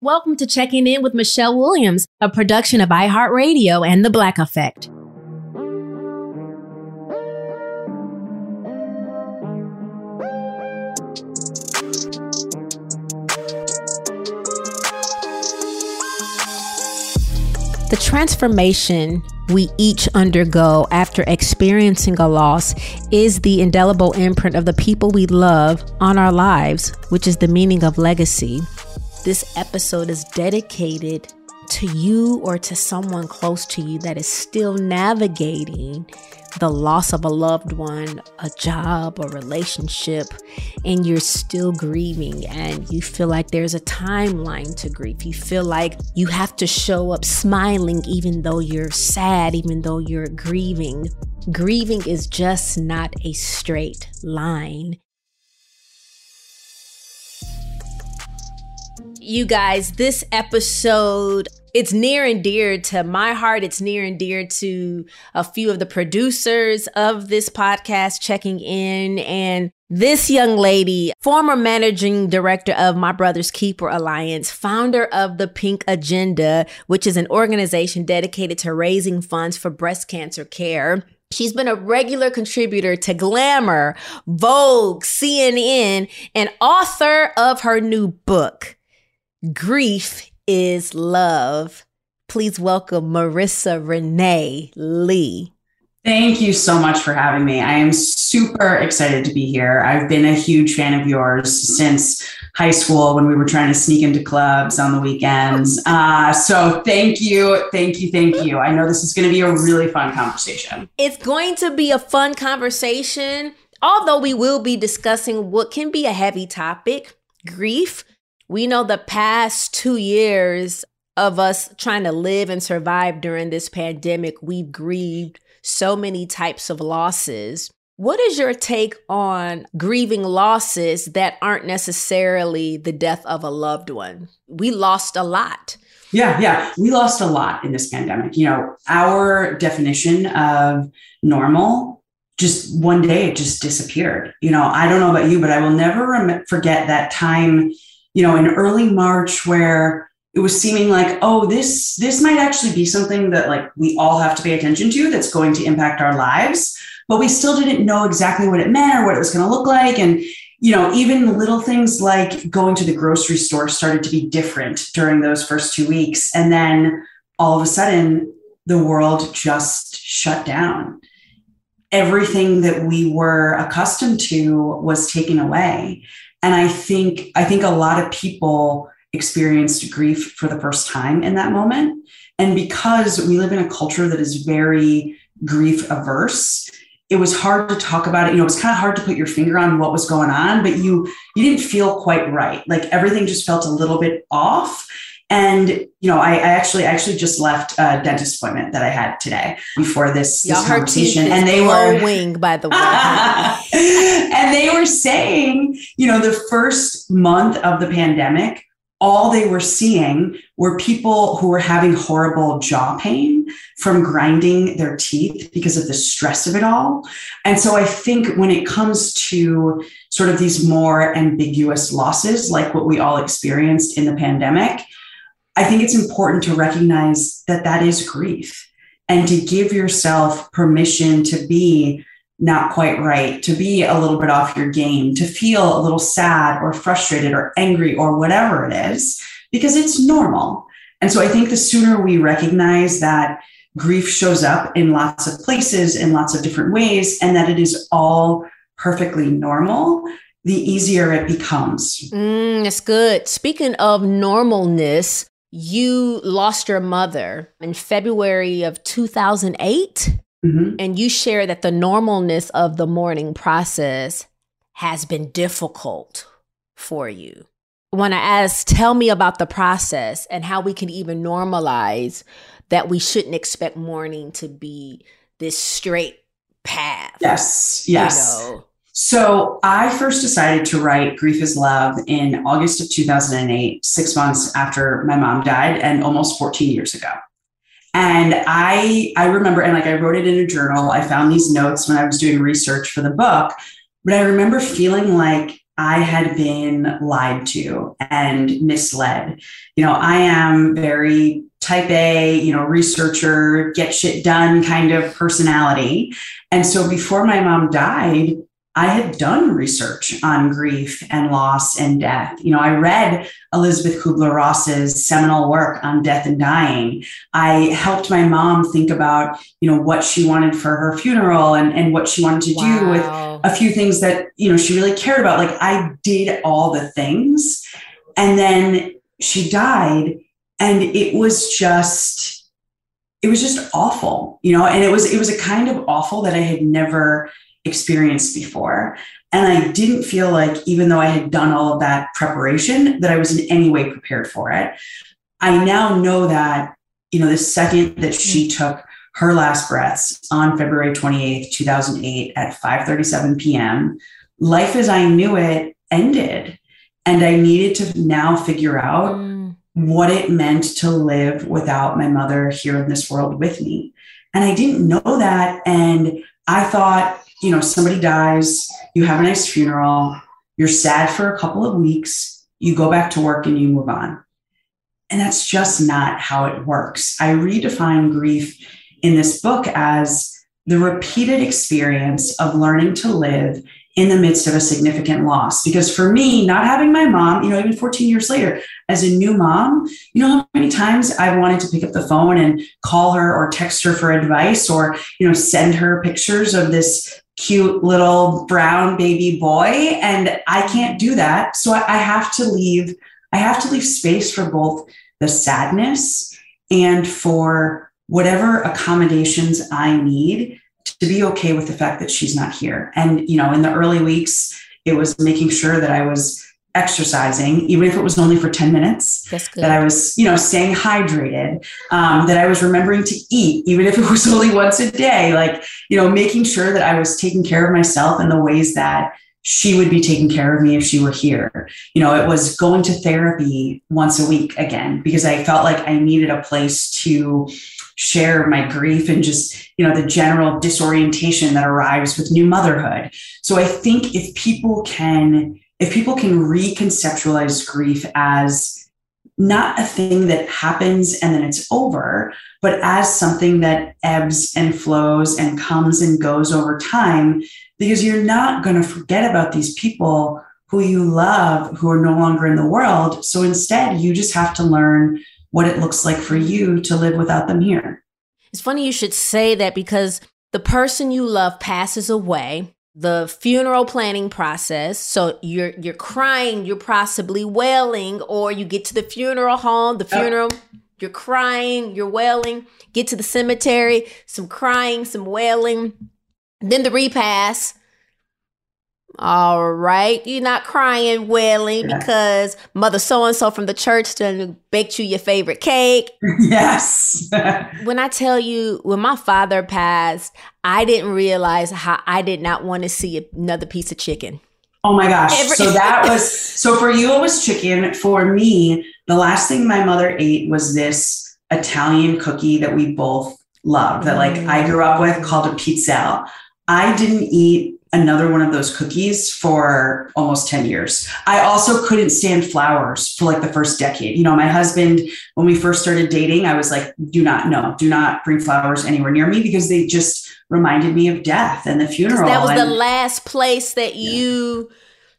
Welcome to Checking In with Michelle Williams, a production of iHeartRadio and The Black Effect. The transformation we each undergo after experiencing a loss is the indelible imprint of the people we love on our lives, which is the meaning of legacy. This episode is dedicated to you or to someone close to you that is still navigating the loss of a loved one, a job, a relationship, and you're still grieving and you feel like there's a timeline to grief. You feel like you have to show up smiling even though you're sad, even though you're grieving. Grieving is just not a straight line. You guys, this episode it's near and dear to my heart. It's near and dear to a few of the producers of this podcast checking in. And this young lady, former managing director of My Brother's Keeper Alliance, founder of the Pink Agenda, which is an organization dedicated to raising funds for breast cancer care. She's been a regular contributor to Glamour, Vogue, CNN, and author of her new book, Grief is love. Please welcome Marisa Renee Lee. Thank you so much for having me. I am super excited to be here. I've been a huge fan of yours since high school when we were trying to sneak into clubs on the weekends. Uh, so thank you, thank you, thank you. I know this is going to be a really fun conversation. It's going to be a fun conversation, although we will be discussing what can be a heavy topic grief we know the past two years of us trying to live and survive during this pandemic, we've grieved so many types of losses. What is your take on grieving losses that aren't necessarily the death of a loved one? We lost a lot. Yeah, yeah. We lost a lot in this pandemic. You know, our definition of normal just one day it just disappeared. You know, I don't know about you, but I will never forget that time you know, in early March where it was seeming like, oh, this this might actually be something that like we all have to pay attention to that's going to impact our lives. But we still didn't know exactly what it meant or what it was going to look like. And, you know, even little things like going to the grocery store started to be different during those first two weeks. And then all of a sudden, the world just shut down. Everything that we were accustomed to was taken away. And I think I think a lot of people experienced grief for the first time in that moment. And because we live in a culture that is very grief averse, it was hard to talk about it. You know, it was kind of hard to put your finger on what was going on, but you you didn't feel quite right. Like everything just felt a little bit off. And you know, I, I actually actually just left a dentist appointment that I had today before this, this conversation, and they were wing by the way, and they were saying, you know, the first month of the pandemic, all they were seeing were people who were having horrible jaw pain from grinding their teeth because of the stress of it all. And so I think when it comes to sort of these more ambiguous losses, like what we all experienced in the pandemic, I think it's important to recognize that that is grief and to give yourself permission to be not quite right, to be a little bit off your game, to feel a little sad or frustrated or angry or whatever it is, because it's normal. And so I think the sooner we recognize that grief shows up in lots of places in lots of different ways and that it is all perfectly normal, the easier it becomes. Mm, that's good. Speaking of normalness, you lost your mother in February of 2008. Mm-hmm. And you share that the normalness of the mourning process has been difficult for you. When I asked, tell me about the process and how we can even normalize that we shouldn't expect mourning to be this straight path. Yes, yes. You know? So I first decided to write Grief is Love in August of 2008, six months after my mom died and almost 14 years ago. And I I remember, and like I wrote it in a journal. I found these notes when I was doing research for the book, but I remember feeling like I had been lied to and misled. You know, I am very type A, you know, researcher, get shit done kind of personality. And so before my mom died, I had done research on grief and loss and death. You know, I read Elisabeth Kübler-Ross's seminal work on death and dying. I helped my mom think about, you know, what she wanted for her funeral and, and what she wanted to wow. do with a few things that, you know, she really cared about. Like I did all the things. And then she died. And it was just, it was just awful, you know, and it was, it was a kind of awful that I had never experienced before. And I didn't feel like, even though I had done all of that preparation, that I was in any way prepared for it. I now know that, you know, the second that she took her last breaths on February 28th, 2008 at 5:37 p.m., life as I knew it ended. And I needed to now figure out mm. what it meant to live without my mother here in this world with me. And I didn't know that. And I thought you know, somebody dies, you have a nice funeral, you're sad for a couple of weeks, you go back to work and you move on. And that's just not how it works. I redefine grief in this book as the repeated experience of learning to live in the midst of a significant loss. Because for me, not having my mom, you know, even 14 years later, as a new mom, you know how many times I've wanted to pick up the phone and call her or text her for advice or, you know, send her pictures of this cute little brown baby boy. And I can't do that. So I have to leave, I have to leave space for both the sadness and for whatever accommodations I need to be okay with the fact that she's not here. And, you know, in the early weeks, it was making sure that I was exercising, even if it was only for 10 minutes, that I was, you know, staying hydrated, um, that I was remembering to eat, even if it was only once a day, like, you know, making sure that I was taking care of myself in the ways that she would be taking care of me if she were here. You know, it was going to therapy once a week again, because I felt like I needed a place to share my grief and just you know the general disorientation that arrives with new motherhood so i think if people can if people can reconceptualize grief as not a thing that happens and then it's over but as something that ebbs and flows and comes and goes over time because you're not going to forget about these people who you love who are no longer in the world so instead you just have to learn what it looks like for you to live without them here. It's funny you should say that because the person you love passes away the funeral planning process so you're you're crying you're possibly wailing or you get to the funeral home the uh, funeral oh. you're crying you're wailing get to the cemetery some crying some wailing then the repast all right. You're not crying, wailing yeah. because mother so and so from the church done baked you your favorite cake. Yes. when I tell you, when my father passed, I didn't realize how I did not want to see another piece of chicken. Oh my gosh. Every- so that was, so for you, it was chicken. For me, the last thing my mother ate was this Italian cookie that we both loved, that like I mm. grew up with called a pizzelle. I didn't eat another one of those cookies for almost 10 years. I also couldn't stand flowers for like the first decade. You know, my husband, when we first started dating, I was like, do not, no, do not bring flowers anywhere near me because they just reminded me of death and the funeral. That was and, the last place that yeah. you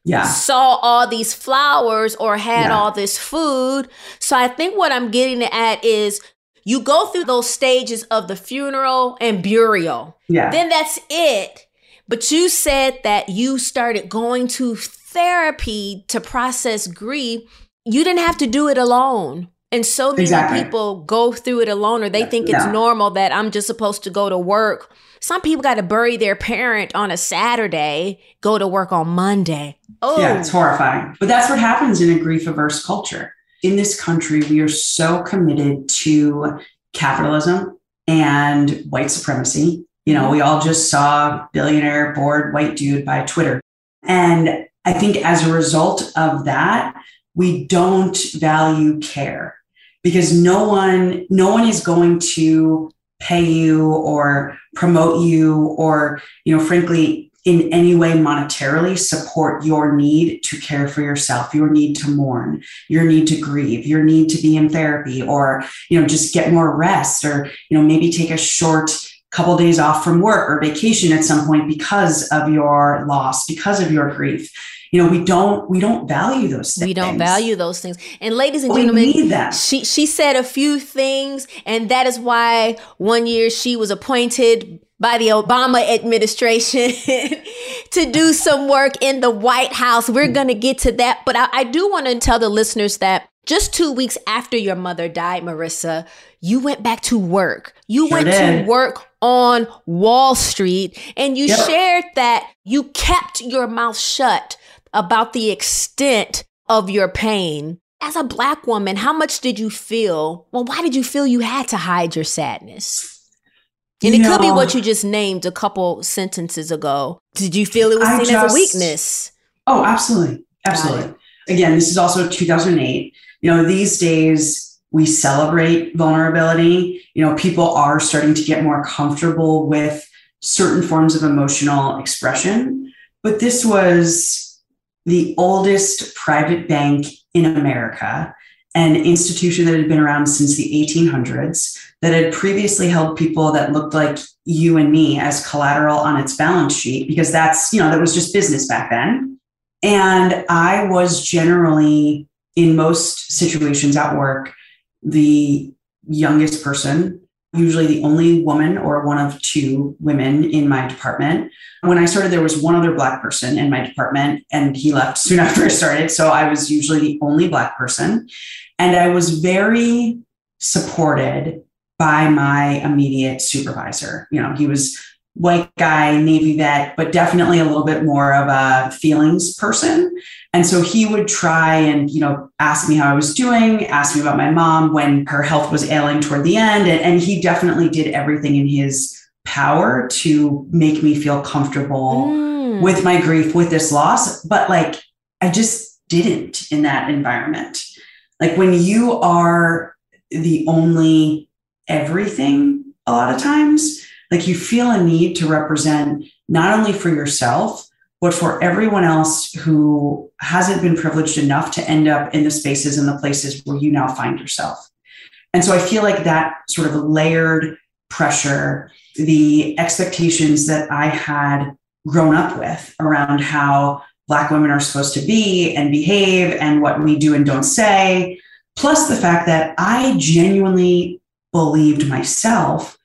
yeah. saw all these flowers or had Yeah. all this food. So I think what I'm getting at is you go through those stages of the funeral and burial. Yeah. Then that's it. But you said that you started going to therapy to process grief. You didn't have to do it alone. And so many Exactly. people go through it alone or they think it's normal that I'm just supposed to go to work. Some people got to bury their parent on a Saturday, go to work on Monday. Oh, Yeah, it's horrifying. But that's what happens in a grief averse culture. In this country, we are so committed to capitalism and white supremacy. You know, we all just saw billionaire bored white dude buy Twitter. And I think as a result of that, we don't value care because no one no one is going to pay you or promote you or you know frankly in any way monetarily support your need to care for yourself your need to mourn your need to grieve your need to be in therapy or you know just get more rest or you know maybe take a short couple days off from work or vacation at some point because of your loss because of your grief you know we don't we don't value those things we don't value those things. And ladies and we gentlemen, she she said a few things, and that is why one year she was appointed by the Obama administration to do some work in the White House. We're gonna get to that, but I, I do want to tell the listeners that just two weeks after your mother died, Marisa, you went back to work. You Sure went to work on Wall Street, and you Yep. shared that you kept your mouth shut about the extent of your pain. As a black woman, how much did you feel? Well, why did you feel you had to hide your sadness? And You it could be what you just named a couple sentences ago. Did you feel it was seen as a weakness? Oh, absolutely. Absolutely. Again, this is also 2008. You know, these days we celebrate vulnerability. You know, people are starting to get more comfortable with certain forms of emotional expression. But this was the oldest private bank in America, an institution that had been around since the 1800s, that had previously held people that looked like you and me as collateral on its balance sheet, because that's, you know, that was just business back then. And I was generally, in most situations at work, the youngest person, usually the only woman or one of two women in my department. When I started, there was one other Black person in my department, and he left soon after I started. So I was usually the only Black person. And I was very supported by my immediate supervisor. You know, he was white guy, Navy vet, but definitely a little bit more of a feelings person. And so he would try and, you know, ask me how I was doing, ask me about my mom when her health was ailing toward the end. And, and he definitely did everything in his power to make me feel comfortable Mm. with my grief, with this loss. But like, I just didn't in that environment. Like, when you are the only everything, a lot of times, like you feel a need to represent not only for yourself, but for everyone else who hasn't been privileged enough to end up in the spaces and the places where you now find yourself. And so I feel like that sort of layered pressure, the expectations that I had grown up with around how Black women are supposed to be and behave and what we do and don't say, plus the fact that I genuinely believed myself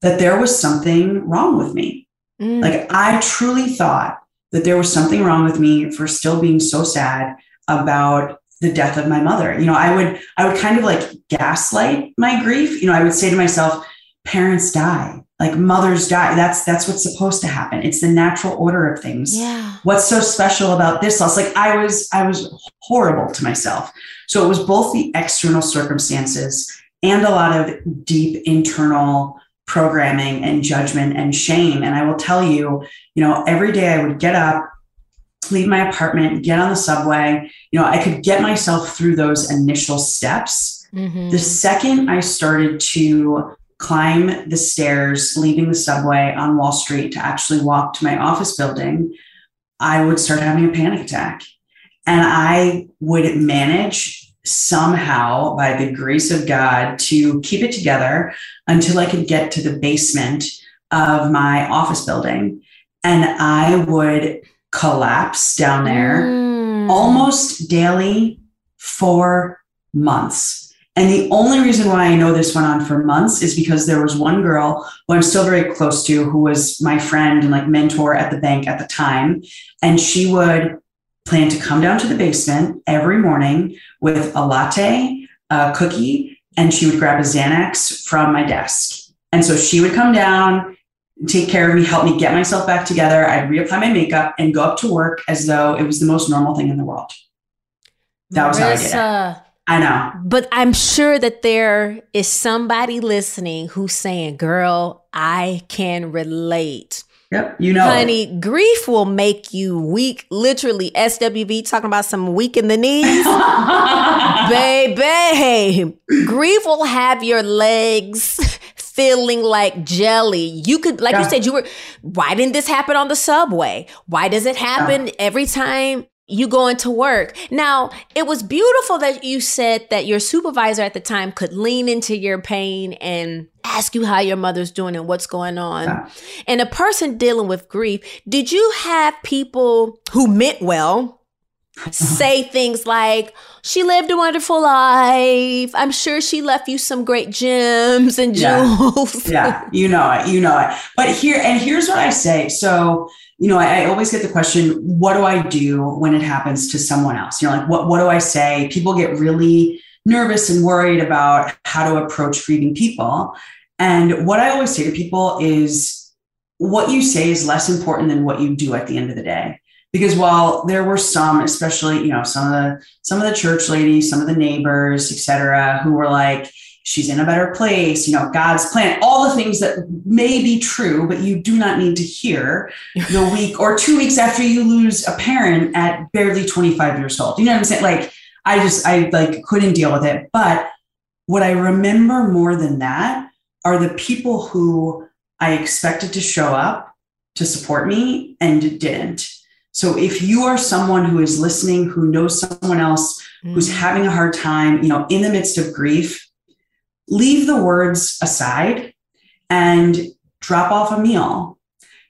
that there was something wrong with me. Mm. Like I truly thought that there was something wrong with me for still being so sad about the death of my mother. You know, I would I would kind of like gaslight my grief. You know, I would say to myself, parents die, like mothers die. That's that's what's supposed to happen. It's the natural order of things. yeah. What's so special about this loss? Like I was I was horrible to myself. So it was both the external circumstances and a lot of deep internal programming and judgment and shame. And I will tell you, you know, every day I would get up, leave my apartment, get on the subway. You know, I could get myself through those initial steps. Mhm. The second I started to climb the stairs, leaving the subway on Wall Street to actually walk to my office building, I would start having a panic attack. And I would manage somehow, by the grace of God, to keep it together until I could get to the basement of my office building. And I would collapse down there mm. almost daily for months. And the only reason why I know this went on for months is because there was one girl who I'm still very close to, who was my friend and like mentor at the bank at the time. And she would plan to come down to the basement every morning with a latte, a cookie, and she would grab a Xanax from my desk. And so she would come down, take care of me, help me get myself back together. I'd reapply my makeup and go up to work as though it was the most normal thing in the world. That was Marisa, how I did it. I know. But I'm sure that there is somebody listening who's saying, girl, I can relate. Yep, you know. Honey, grief will make you weak. Literally, SWV talking about some weak in the knees. Baby, grief will have your legs feeling like jelly. You could, like yeah. you said, you were, why didn't this happen on the subway? Why does it happen yeah. every time you go into work. Now, it was beautiful that you said that your supervisor at the time could lean into your pain and ask you how your mother's doing and what's going on. Yeah. And a person dealing with grief, did you have people who meant well say things like, she lived a wonderful life. I'm sure she left you some great gems and jewels. Yeah, yeah. you know it, you know it. But here, and here's what I say. So, you know, I, I, always get the question, what do I do when it happens to someone else? You know, like what what do I say? People get really nervous and worried about how to approach grieving people. And what I always say to people is what you say is less important than what you do at the end of the day. Because while there were some, especially, you know, some of the some of the church ladies, some of the neighbors, et cetera, who were like, she's in a better place, you know, God's plan, all the things that may be true, but you do not need to hear the week or two weeks after you lose a parent at barely 25 years old. You know what I'm saying? Like, I just, I like couldn't deal with it. But what I remember more than that are the people who I expected to show up to support me and didn't. So if you are someone who is listening, who knows someone else mm-hmm. who's having a hard time, you know, in the midst of grief, leave the words aside and drop off a meal.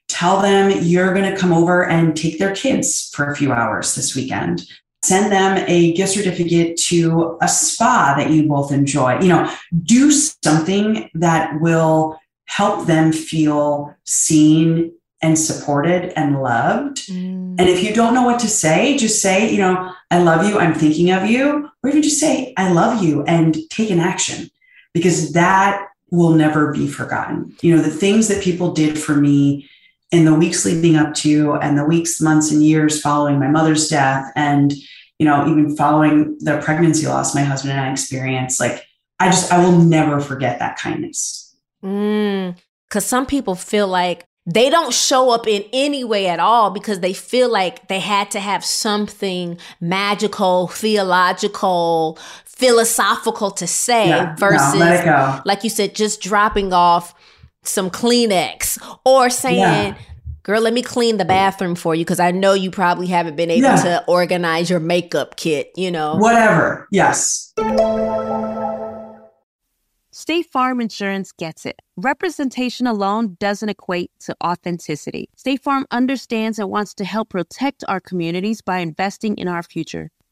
Tell them you're going to come over and take their kids for a few hours this weekend. Send them a gift certificate to a spa that you both enjoy. You know, do something that will help them feel seen and supported and loved. Mm. And if you don't know what to say, just say, you know, I love you, I'm thinking of you, or even just say, I love you and take an action because that will never be forgotten. You know, the things that people did for me in the weeks leading up to and the weeks, months, and years following my mother's death, and, you know, even following the pregnancy loss my husband and I experienced, like, I just, I will never forget that kindness. Mm, Cause some people feel like they don't show up in any way at all because they feel like they had to have something magical, theological, philosophical to say yeah, versus, no, like you said, just dropping off some Kleenex or saying, yeah. Girl, let me clean the bathroom for you because I know you probably haven't been able yeah. to organize your makeup kit, you know? Whatever. Yes. State Farm Insurance gets it. Representation alone doesn't equate to authenticity. State Farm understands and wants to help protect our communities by investing in our future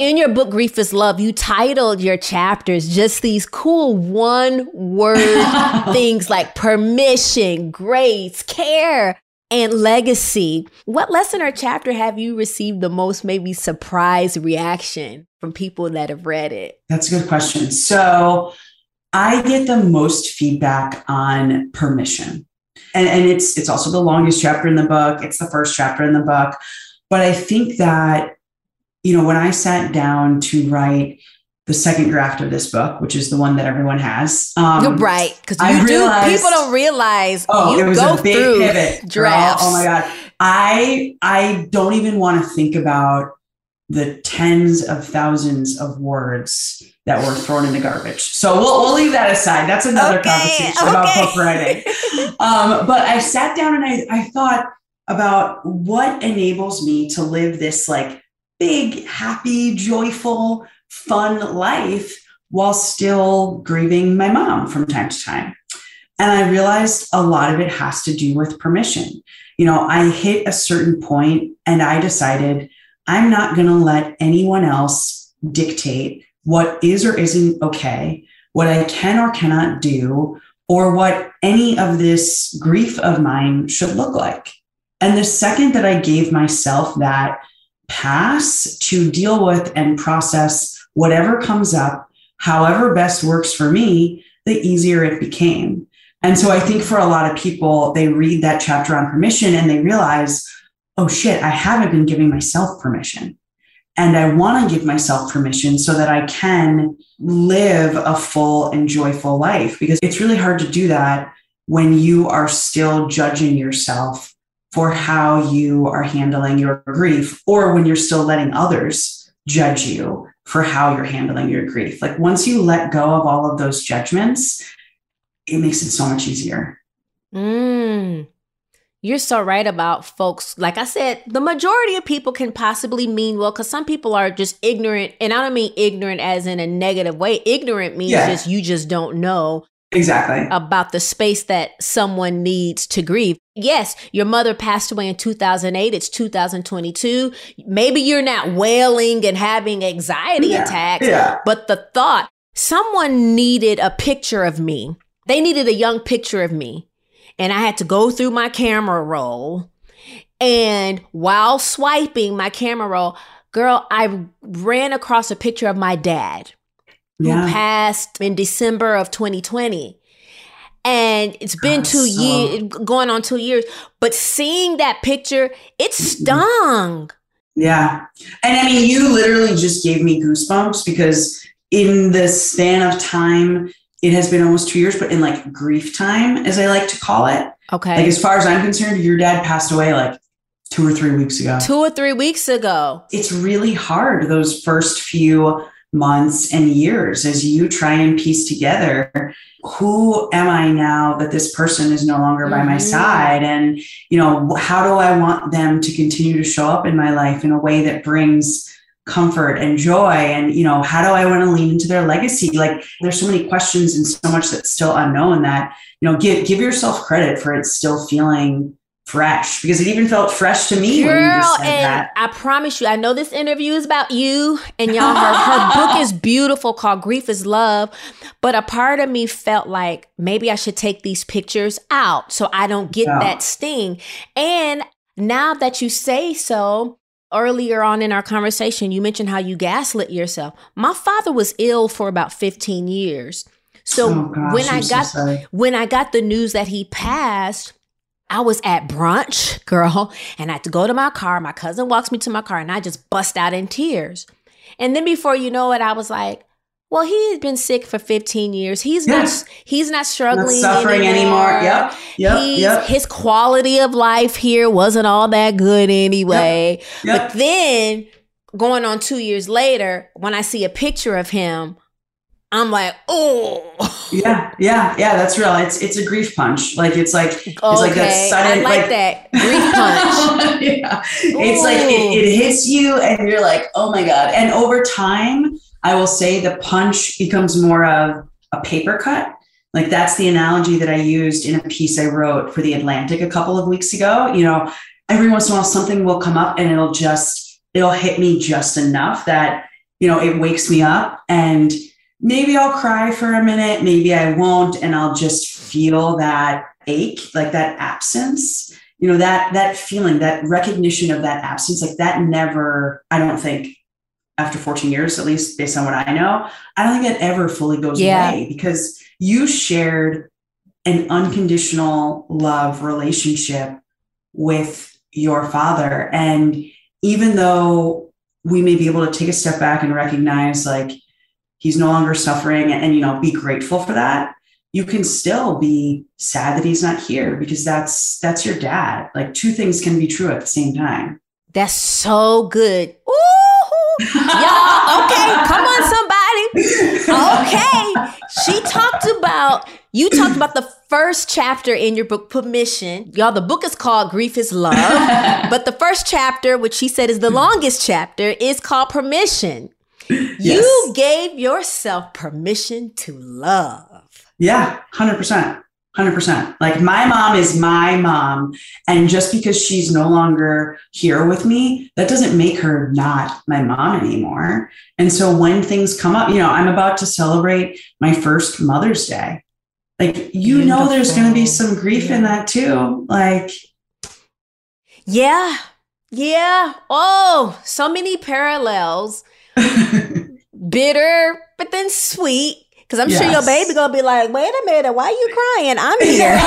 In your book, Grief is Love, you titled your chapters just these cool one word things like permission, grace, care, and legacy. What lesson or chapter have you received the most, maybe surprise reaction from people that have read it? That's a good question. So I get the most feedback on permission. And, and it's it's also the longest chapter in the book. It's the first chapter in the book. But I think that you know, when I sat down to write the second draft of this book, which is the one that everyone has. Um, You're right, because you do. People don't realize. Oh, you it was go a big through pivot. drafts. Girl. Oh my god, I I don't even want to think about the tens of thousands of words that were thrown in the garbage. So we'll we'll leave that aside. That's another Okay, conversation about book writing. Um, but I sat down and I I thought about what enables me to live this like big, happy, joyful, fun life while still grieving my mom from time to time. And I realized a lot of it has to do with permission. You know, I hit a certain point and I decided I'm not going to let anyone else dictate what is or isn't okay, what I can or cannot do, or what any of this grief of mine should look like. And the second that I gave myself that pass to deal with and process whatever comes up, however best works for me, the easier it became. And so I think for a lot of people, they read that chapter on permission and they realize, oh shit, I haven't been giving myself permission. And I want to give myself permission so that I can live a full and joyful life because it's really hard to do that when you are still judging yourself for how you are handling your grief or when you're still letting others judge you for how you're handling your grief. Like once you let go of all of those judgments, it makes it so much easier. Mm. You're so right about folks. Like I said, the majority of people can possibly mean well because some people are just ignorant. And I don't mean ignorant as in a negative way. Ignorant means Yeah. just you just don't know Exactly. about the space that someone needs to grieve. Yes, your mother passed away in 2008. It's 2022. Maybe you're not wailing and having anxiety Yeah, attacks, yeah. but the thought someone needed a picture of me. They needed a young picture of me. And I had to go through my camera roll. And while swiping my camera roll, girl, I ran across a picture of my dad who Yeah. passed in December of 2020. And it's been God, two so- years, going on two years. But seeing that picture, it mm-hmm. stung. Yeah. And I mean, you literally just gave me goosebumps because in the span of time, it has been almost two years, but in like grief time, as I like to call it, Okay. like as far as I'm concerned, your dad passed away like two or three weeks ago. two or three weeks ago. It's really hard those first few months and years as you try and piece together who am I now that this person is no longer by my Mhm. side? And, you know, how do I want them to continue to show up in my life in a way that brings comfort and joy? And, you know, how do I want to lean into their legacy? Like there's so many questions and so much that's still unknown that, you know, give give yourself credit for it still feeling fresh because it even felt fresh to me when you just said and that. I promise you, I know this interview is about you, and y'all, her, her book is beautiful called Grief is Love. But a part of me felt like maybe I should take these pictures out so I don't get that sting. And now that you say so, earlier on in our conversation, you mentioned how you gaslit yourself. My father was ill for about 15 years. So Oh, gosh, when I I'm so got when I got the news that he passed, I was at brunch, girl, and I had to go to my car. My cousin walks me to my car, and I just bust out in tears. And then before you know it, I was like, "Well, he had been sick for 15 years. He's Yeah. not. He's not Not struggling suffering anymore. Yep. Yep. He's- Yep. His quality of life here wasn't all that good anyway. Yep. But then, going on two years later, when I see a picture of him, I'm like, "Oh." Yeah, yeah, yeah. That's real. It's it's a grief punch. Like it's like it's like that sudden I like, that grief punch. yeah, it's like it, it hits you, and you're like, oh my god. And over time, I will say the punch becomes more of a paper cut Like that's the analogy that I used in a piece I wrote for the Atlantic a couple of weeks ago. You know, every once in a while something will come up and it'll just it'll hit me just enough that you know it wakes me up and maybe I'll cry for a minute, maybe I won't and I'll just feel that ache, like that absence. You know, that that feeling, that recognition of that absence, like that never I don't think after 14 years at least based on what I know, I don't think it ever fully goes Yeah. away because you shared an unconditional love relationship with your father. And even though we may be able to take a step back and recognize like he's no longer suffering and, you know, be grateful for that, you can still be sad that he's not here because that's that's your dad. Like two things can be true at the same time. That's so good. Ooh, y'all. Okay, come on, somebody. Okay, she talked about. You talked about the first chapter in your book, Permission. Y'all, the book is called Grief is Love, but the first chapter, which she said is the longest chapter, is called Permission. You gave yourself permission to love. Yeah, 100%. 100%. Like my mom is my mom. And just because she's no longer here with me, that doesn't make her not my mom anymore. And so when things come up, you know, I'm about to celebrate my first Mother's Day. Like, you know, there's going to be some grief in that too. Like, Yeah, yeah. Oh, so many parallels. Bitter, but then sweet. Because I'm sure your baby gonna be like, wait a minute, why are you crying? I'm here.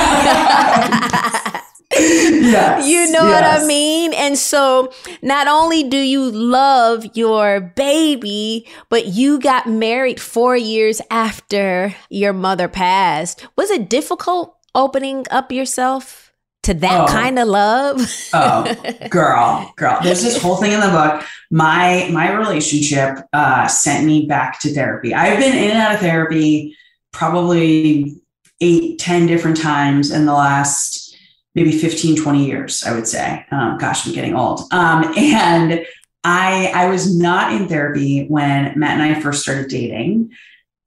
Yes, you know what I mean? And so not only do you love your baby, but you got married four years after your mother passed. Was it difficult opening up yourself to that Oh. kind of love? oh girl girl. There's this whole thing in the book. My my relationship uh sent me back to therapy. I've been in and out of therapy probably eight ten different times in the last maybe 15 20 years i would say. Um, gosh i'm getting old. Um, and i i was not in therapy when matt and i first started dating.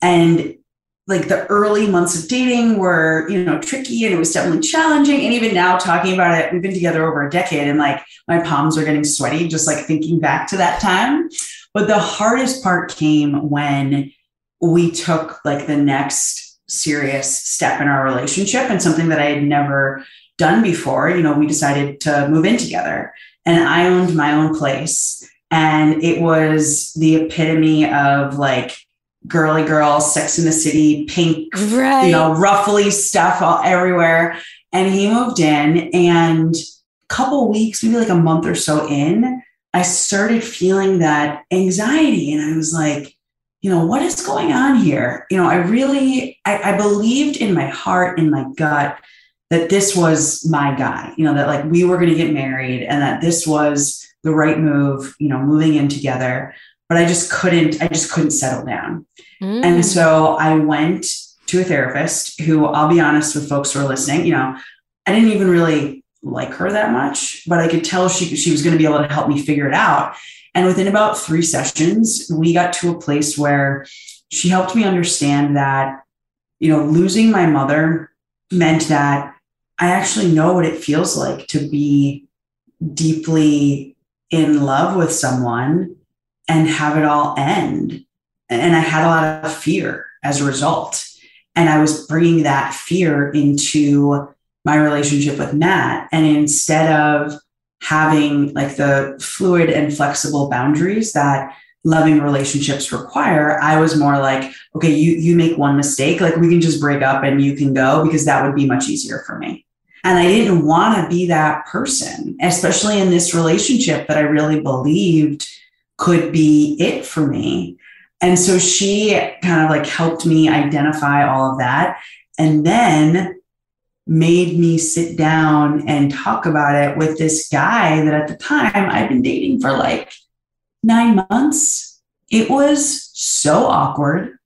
And like the early months of dating were you know tricky and it was definitely challenging. And even now talking about it we've been together over a decade and like my palms are getting sweaty just like thinking back to that time. But the hardest part came when we took like the next serious step in our relationship and something that i had never done before. You know we decided to move in together and i owned my own place. And it was the epitome of like girly girl sex in the city pink right. you know, ruffly stuff all everywhere. And he moved in, and a couple weeks, maybe like a month or so in, I started feeling that anxiety. And I was like, you know, what is going on here? You know, I really, I, I believed in my heart, in my gut, that this was my guy, you know, that like we were going to get married and that this was the right move, you know, moving in together. But I just couldn't, I just couldn't settle down. Mm. And so I went to a therapist who I'll be honest with folks who are listening, you know, I didn't even really like her that much, but I could tell she, she was going to be able to help me figure it out. And within about three sessions, we got to a place where she helped me understand that, you know, losing my mother meant that I actually know what it feels like to be deeply in love with someone and have it all end and I had a lot of fear as a result. And I was bringing that fear into my relationship with Matt. And instead of having like the fluid and flexible boundaries that loving relationships require, I was more like, okay, you you make one mistake, like we can just break up and you can go because that would be much easier for me. And I didn't want to be that person, especially in this relationship that I really believed could be it for me. And so she kind of like helped me identify all of that and then made me sit down and talk about it with this guy that at the time I'd been dating for like nine months. It was so awkward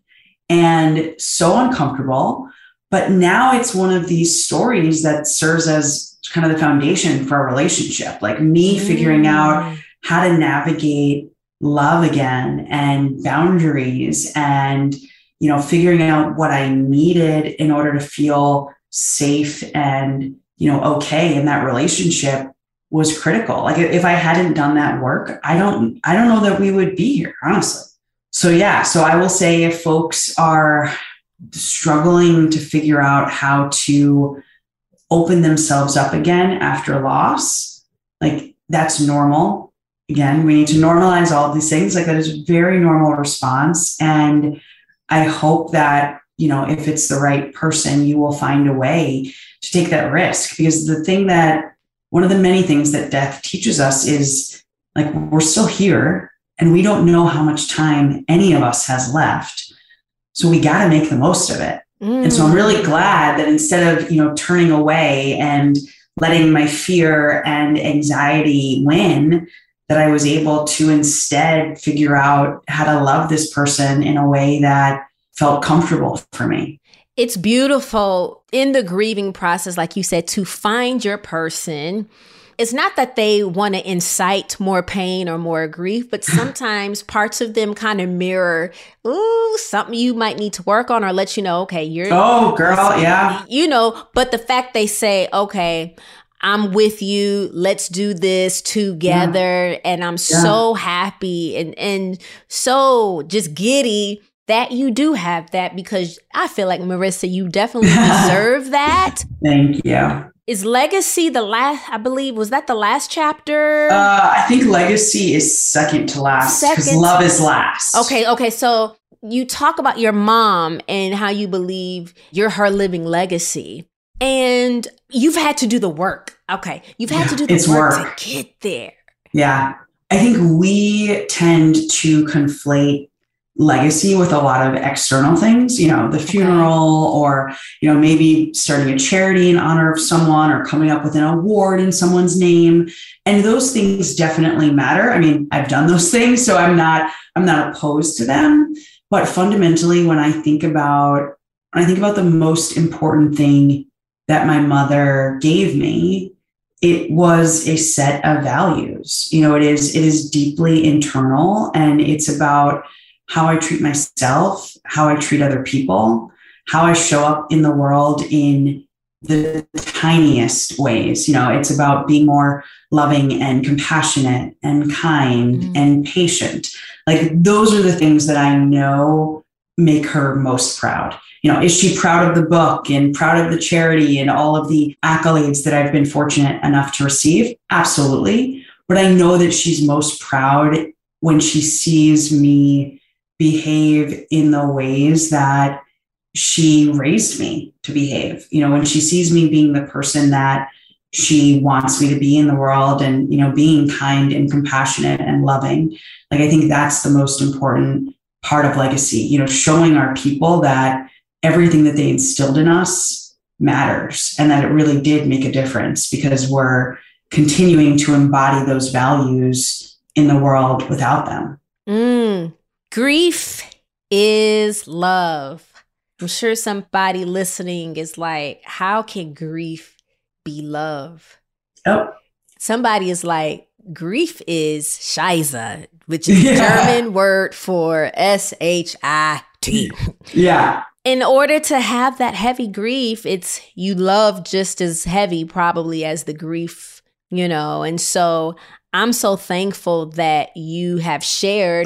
and so uncomfortable. But now it's one of these stories that serves as kind of the foundation for a relationship, like me figuring out mm. how to navigate love again and boundaries and you know, figuring out what I needed in order to feel safe and, you know, okay in that relationship was critical. Like if I hadn't done that work, I don't I don't know that we would be here, honestly. So yeah, so I will say if folks are struggling to figure out how to open themselves up again after loss, like that's normal. Again, we need to normalize all these things. Like that is a very normal response. And I hope that, you know, if it's the right person, you will find a way to take that risk. Because the thing that one of the many things that death teaches us is like we're still here and we don't know how much time any of us has left. So we got to make the most of it. Mm. And so I'm really glad that instead of, you know, turning away and letting my fear and anxiety win, that I was able to instead figure out how to love this person in a way that felt comfortable for me. It's beautiful in the grieving process, like you said, to find your person. It's not that they want to incite more pain or more grief, but sometimes parts of them kind of mirror, ooh, something you might need to work on or let you know, okay, you're. Oh, girl, yeah. You know, but the fact they say, okay, I'm with you. Let's do this together. Yeah. And I'm yeah. so happy and, and so just giddy that you do have that because I feel like Marisa, you definitely deserve that. Thank you. Is Legacy the last? I believe was that the last chapter? Uh, I think Legacy is second to last because Love is last. Okay, okay. So you talk about your mom and how you believe you're her living legacy, and you've had to do the work. Okay, you've had yeah, to do the work, work to get there. Yeah, I think we tend to conflate legacy with a lot of external things, you know, the funeral or, you know, maybe starting a charity in honor of someone or coming up with an award in someone's name. And those things definitely matter. I mean, I've done those things, so I'm not I'm not opposed to them, but fundamentally when I think about when I think about the most important thing that my mother gave me, it was a set of values. You know, it is it is deeply internal and it's about how I treat myself, how I treat other people, how I show up in the world in the tiniest ways. You know, it's about being more loving and compassionate and kind mm-hmm. and patient. Like those are the things that I know make her most proud. You know, is she proud of the book and proud of the charity and all of the accolades that I've been fortunate enough to receive? Absolutely. But I know that she's most proud when she sees me behave in the ways that she raised me to behave. You know, when she sees me being the person that she wants me to be in the world and, you know, being kind and compassionate and loving, like I think that's the most important part of legacy, you know, showing our people that everything that they instilled in us matters and that it really did make a difference because we're continuing to embody those values in the world without them. Mm, Grief is love. I'm sure somebody listening is like, how can grief be love? Oh. Somebody is like, grief is Scheiße, which is yeah. German word for S H I T. Yeah. In order to have that heavy grief, it's you love just as heavy, probably, as the grief, you know. And so I'm so thankful that you have shared.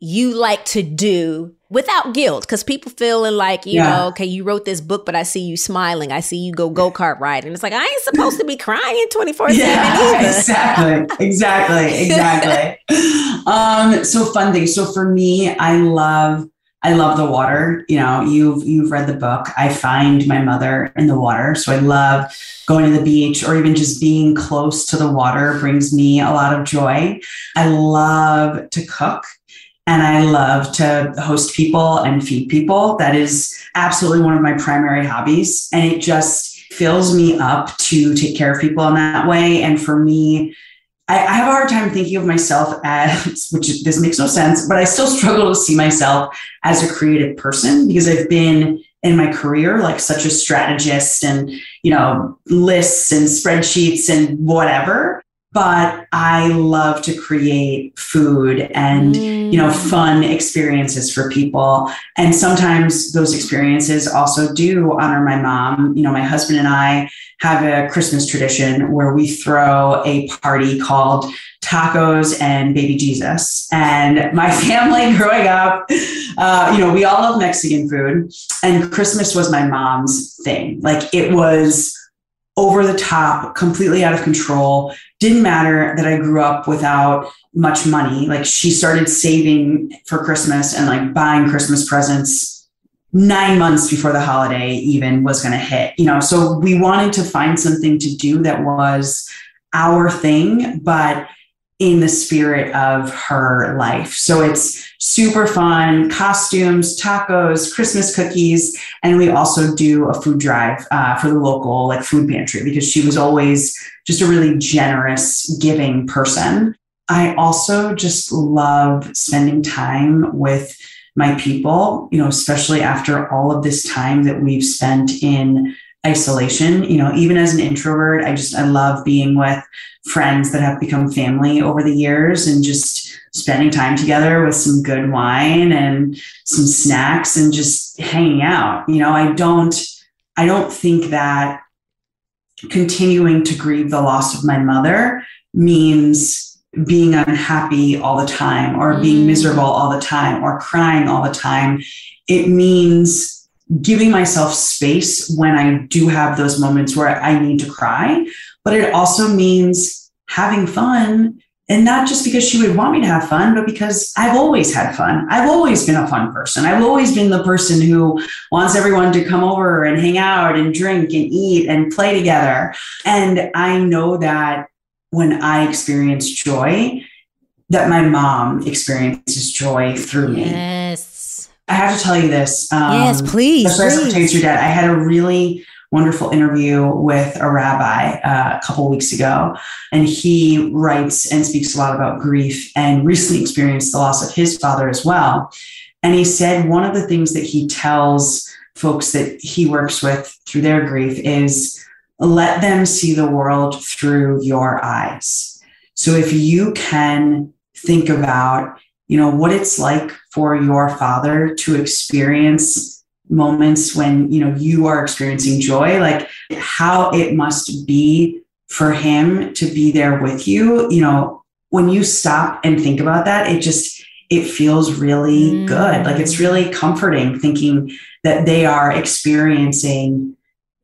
you like to do without guilt because people feeling like you yeah. know okay you wrote this book but i see you smiling i see you go go-kart ride and it's like i ain't supposed to be crying 24 yeah, exactly exactly exactly um so fun thing so for me i love I love the water. You know, you've you've read the book. I find my mother in the water. So I love going to the beach or even just being close to the water brings me a lot of joy. I love to cook and I love to host people and feed people. That is absolutely one of my primary hobbies. And it just fills me up to take care of people in that way. And for me, I, I have a hard time thinking of myself as, which this makes no sense, but I still struggle to see myself as a creative person because I've been in my career like such a strategist and you know lists and spreadsheets and whatever but I love to create food and mm. you know mm. fun experiences for people and sometimes those experiences also do honor my mom you know my husband and I have a Christmas tradition where we throw a party called tacos and baby Jesus and my family growing up uh, you know we all love Mexican food and Christmas was my mom's thing like it was over the top, completely out of control. Didn't matter that I grew up without much money. Like she started saving for Christmas and like buying Christmas presents nine months before the holiday even was going to hit, you know. So we wanted to find something to do that was our thing, but in the spirit of her life. So it's super fun costumes, tacos, Christmas cookies. And we also do a food drive uh, for the local like food pantry because she was always just a really generous, giving person. I also just love spending time with my people, you know, especially after all of this time that we've spent in isolation. You know, even as an introvert, I just, I love being with friends that have become family over the years and just spending time together with some good wine and some snacks and just hanging out. You know, I don't, I don't think that continuing to grieve the loss of my mother means being unhappy all the time or being mm. miserable all the time or crying all the time. It means giving myself space when I do have those moments where I need to cry, but it also means having fun. And not just because she would want me to have fun, but because I've always had fun. I've always been a fun person. I've always been the person who wants everyone to come over and hang out and drink and eat and play together. And I know that when I experience joy, that my mom experiences joy through me. Yes. I have to tell you this. Um, yes, please. Especially pertains to your dad. I had a really wonderful interview with a rabbi uh, a couple weeks ago, and he writes and speaks a lot about grief and recently experienced the loss of his father as well. And he said one of the things that he tells folks that he works with through their grief is let them see the world through your eyes. So if you can think about you know what it's like for your father to experience moments when you know you are experiencing joy like how it must be for him to be there with you you know when you stop and think about that it just it feels really mm. good like it's really comforting thinking that they are experiencing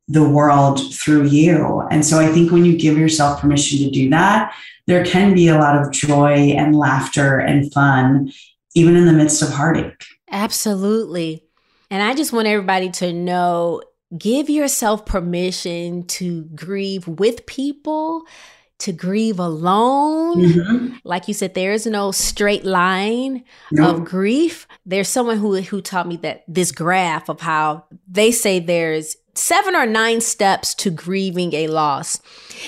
the world through you and so i think when you give yourself permission to do that there can be a lot of joy and laughter and fun, even in the midst of heartache. Absolutely. And I just want everybody to know give yourself permission to grieve with people, to grieve alone. Mm-hmm. Like you said, there is no straight line no. of grief. There's someone who who taught me that this graph of how they say there's seven or nine steps to grieving a loss.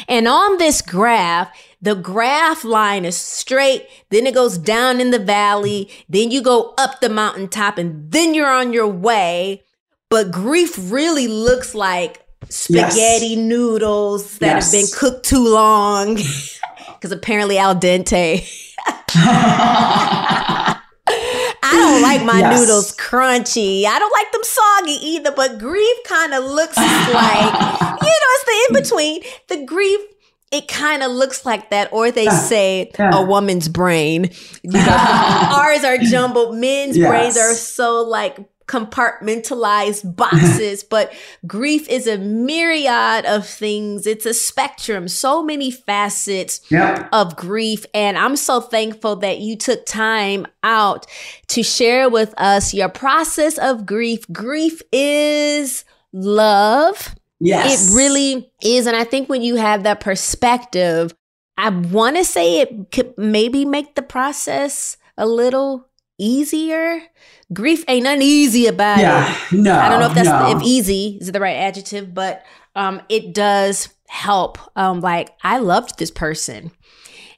And on this graph, the graph line is straight, then it goes down in the valley, then you go up the mountaintop, and then you're on your way. But grief really looks like spaghetti yes. noodles that yes. have been cooked too long because apparently al dente. I don't like my yes. noodles crunchy. I don't like them soggy either, but grief kind of looks like, you know, it's the in between. The grief it kind of looks like that, or they say yeah. a woman's brain. You know, ours are jumbled. Men's yes. brains are so like compartmentalized boxes, but grief is a myriad of things. It's a spectrum, so many facets yep. of grief. And I'm so thankful that you took time out to share with us your process of grief. Grief is love. Yes. It really is. And I think when you have that perspective, I want to say it could maybe make the process a little easier. Grief ain't nothing easy about yeah, it. No, I don't know if that's no. if easy is the right adjective, but um, it does help. Um, like I loved this person,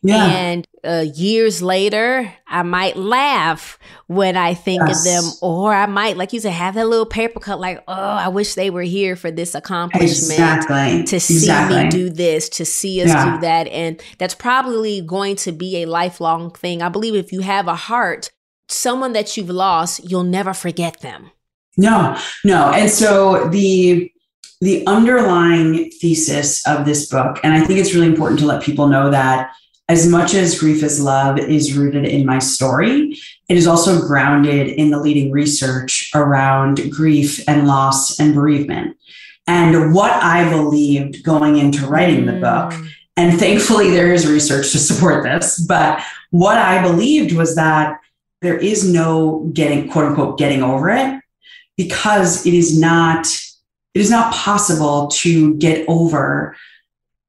yeah. and uh, years later, I might laugh when I think yes. of them, or I might, like you said, have that little paper cut, like, oh, I wish they were here for this accomplishment, exactly. to see exactly. me do this, to see us yeah. do that, and that's probably going to be a lifelong thing. I believe if you have a heart someone that you've lost, you'll never forget them. No, no. And so the the underlying thesis of this book, and I think it's really important to let people know that as much as grief is love is rooted in my story, it is also grounded in the leading research around grief and loss and bereavement. And what I believed going into writing the book, mm. and thankfully there is research to support this, but what I believed was that there is no getting quote unquote getting over it because it is not it is not possible to get over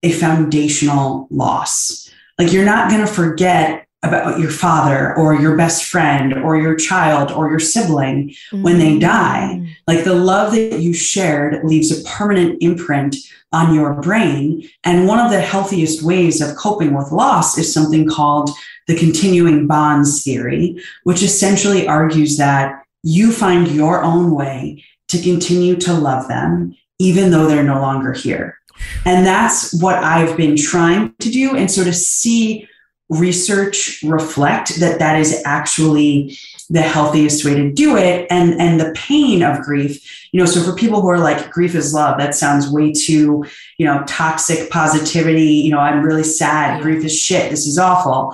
a foundational loss like you're not going to forget about your father or your best friend or your child or your sibling mm-hmm. when they die mm. like the love that you shared leaves a permanent imprint on your brain and one of the healthiest ways of coping with loss is something called the continuing bonds theory, which essentially argues that you find your own way to continue to love them, even though they're no longer here. And that's what I've been trying to do. And sort of see research reflect that that is actually the healthiest way to do it and and the pain of grief you know so for people who are like grief is love that sounds way too you know toxic positivity you know i'm really sad grief is shit this is awful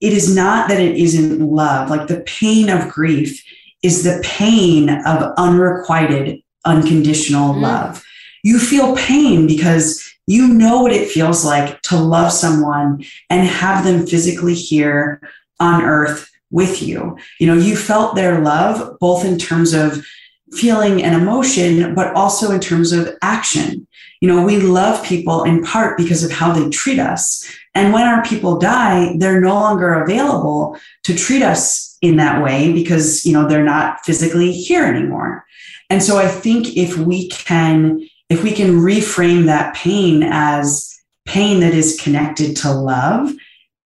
it is not that it isn't love. Like the pain of grief is the pain of unrequited, unconditional mm. love. You feel pain because you know what it feels like to love someone and have them physically here on earth with you. You know, you felt their love both in terms of feeling and emotion, but also in terms of action. You know, we love people in part because of how they treat us. And when our people die, they're no longer available to treat us in that way because, you know, they're not physically here anymore. And so I think if we can, if we can reframe that pain as pain that is connected to love,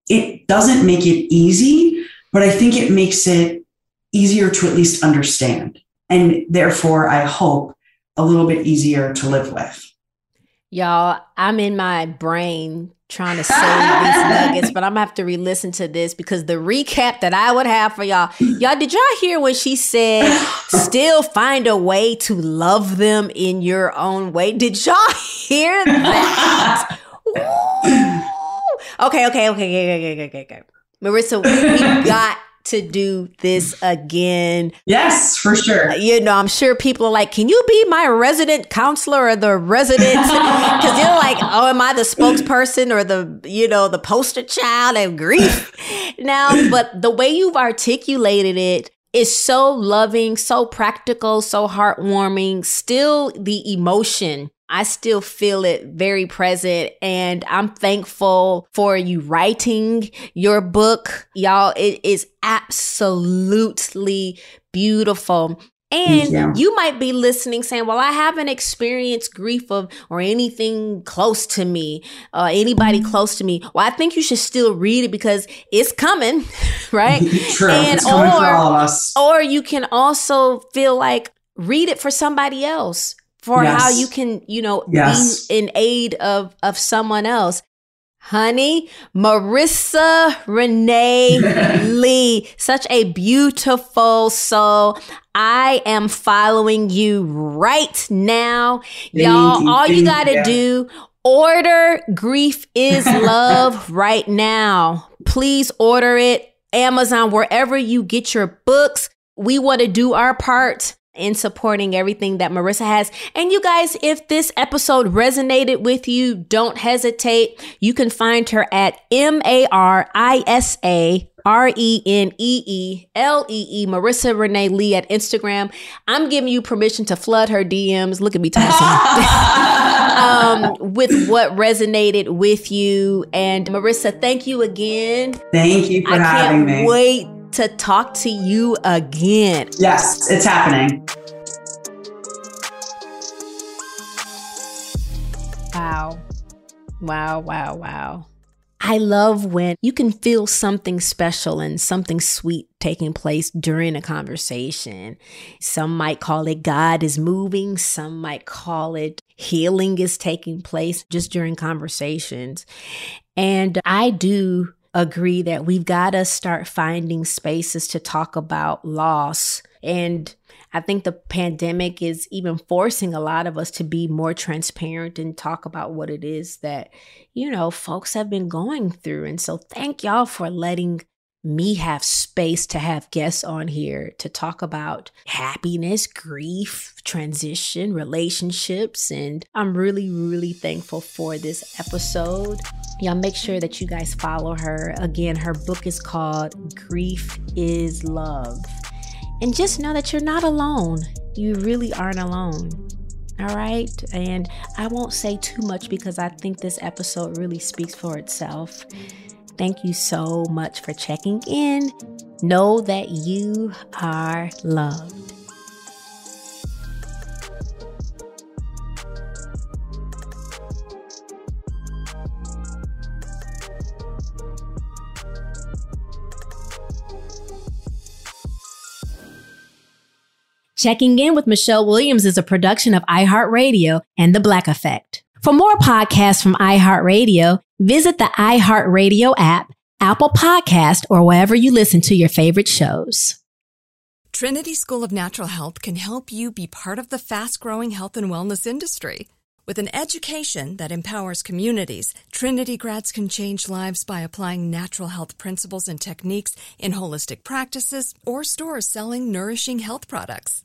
it doesn't make it easy, but I think it makes it easier to at least understand. And therefore, I hope a little bit easier to live with. Y'all, I'm in my brain trying to say these nuggets, but I'm gonna have to re-listen to this because the recap that I would have for y'all, y'all, did y'all hear when she said, "Still find a way to love them in your own way"? Did y'all hear that? Okay, okay, okay, okay, okay, okay, okay, okay. Marisa, we got to do this again. Yes, for sure. Uh, you know, I'm sure people are like, can you be my resident counselor or the resident? Because you're like, oh, am I the spokesperson or the, you know, the poster child of grief now? But the way you've articulated it, is so loving, so practical, so heartwarming. Still, the emotion I still feel it very present and I'm thankful for you writing your book. Y'all, it is absolutely beautiful. And you. you. might be listening saying, Well, I haven't experienced grief of or anything close to me, uh, anybody Mm-hmm. close to me. Well, I think you should still read it because it's coming, right? True. And it's coming for all of us. Or you can also feel like read it for somebody else for Yes. how you can, you know, Yes. be in aid of of someone else. Honey, Marisa Renee Lee, such a beautiful soul. I am following you right now. Y'all, all you got to do order Grief is Love right now. Please order it. Amazon, wherever you get your books. We want to do our part in supporting everything that Marisa has. And you guys, if this episode resonated with you, don't hesitate. You can find her at M A R I S A R E N E E L E E, Marisa Renee Lee at Instagram. I'm giving you permission to flood her DMs. Look at me talking. um, with what resonated with you. And Marisa, thank you again. Thank you for I having me. wait to talk to you again. Yes, it's happening. Wow. Wow, wow, wow. I love when you can feel something special and something sweet taking place during a conversation. Some might call it God is moving, some might call it healing is taking place just during conversations. And I do agree that we've got to start finding spaces to talk about loss. And I think the pandemic is even forcing a lot of us to be more transparent and talk about what it is that, you know, folks have been going through. And so thank y'all for letting me have space to have guests on here to talk about happiness, grief, transition, relationships. And I'm really, really thankful for this episode. Y'all make sure that you guys follow her. Again, her book is called Grief is Love. And just know that you're not alone. You really aren't alone. All right. And I won't say too much because I think this episode really speaks for itself. Thank you so much for checking in. Know that you are loved. Checking in with Michelle Williams is a production of iHeartRadio and The Black Effect. For more podcasts from iHeartRadio, visit the iHeartRadio app, Apple Podcast, or wherever you listen to your favorite shows. Trinity School of Natural Health can help you be part of the fast growing health and wellness industry. With an education that empowers communities, Trinity grads can change lives by applying natural health principles and techniques in holistic practices or stores selling nourishing health products.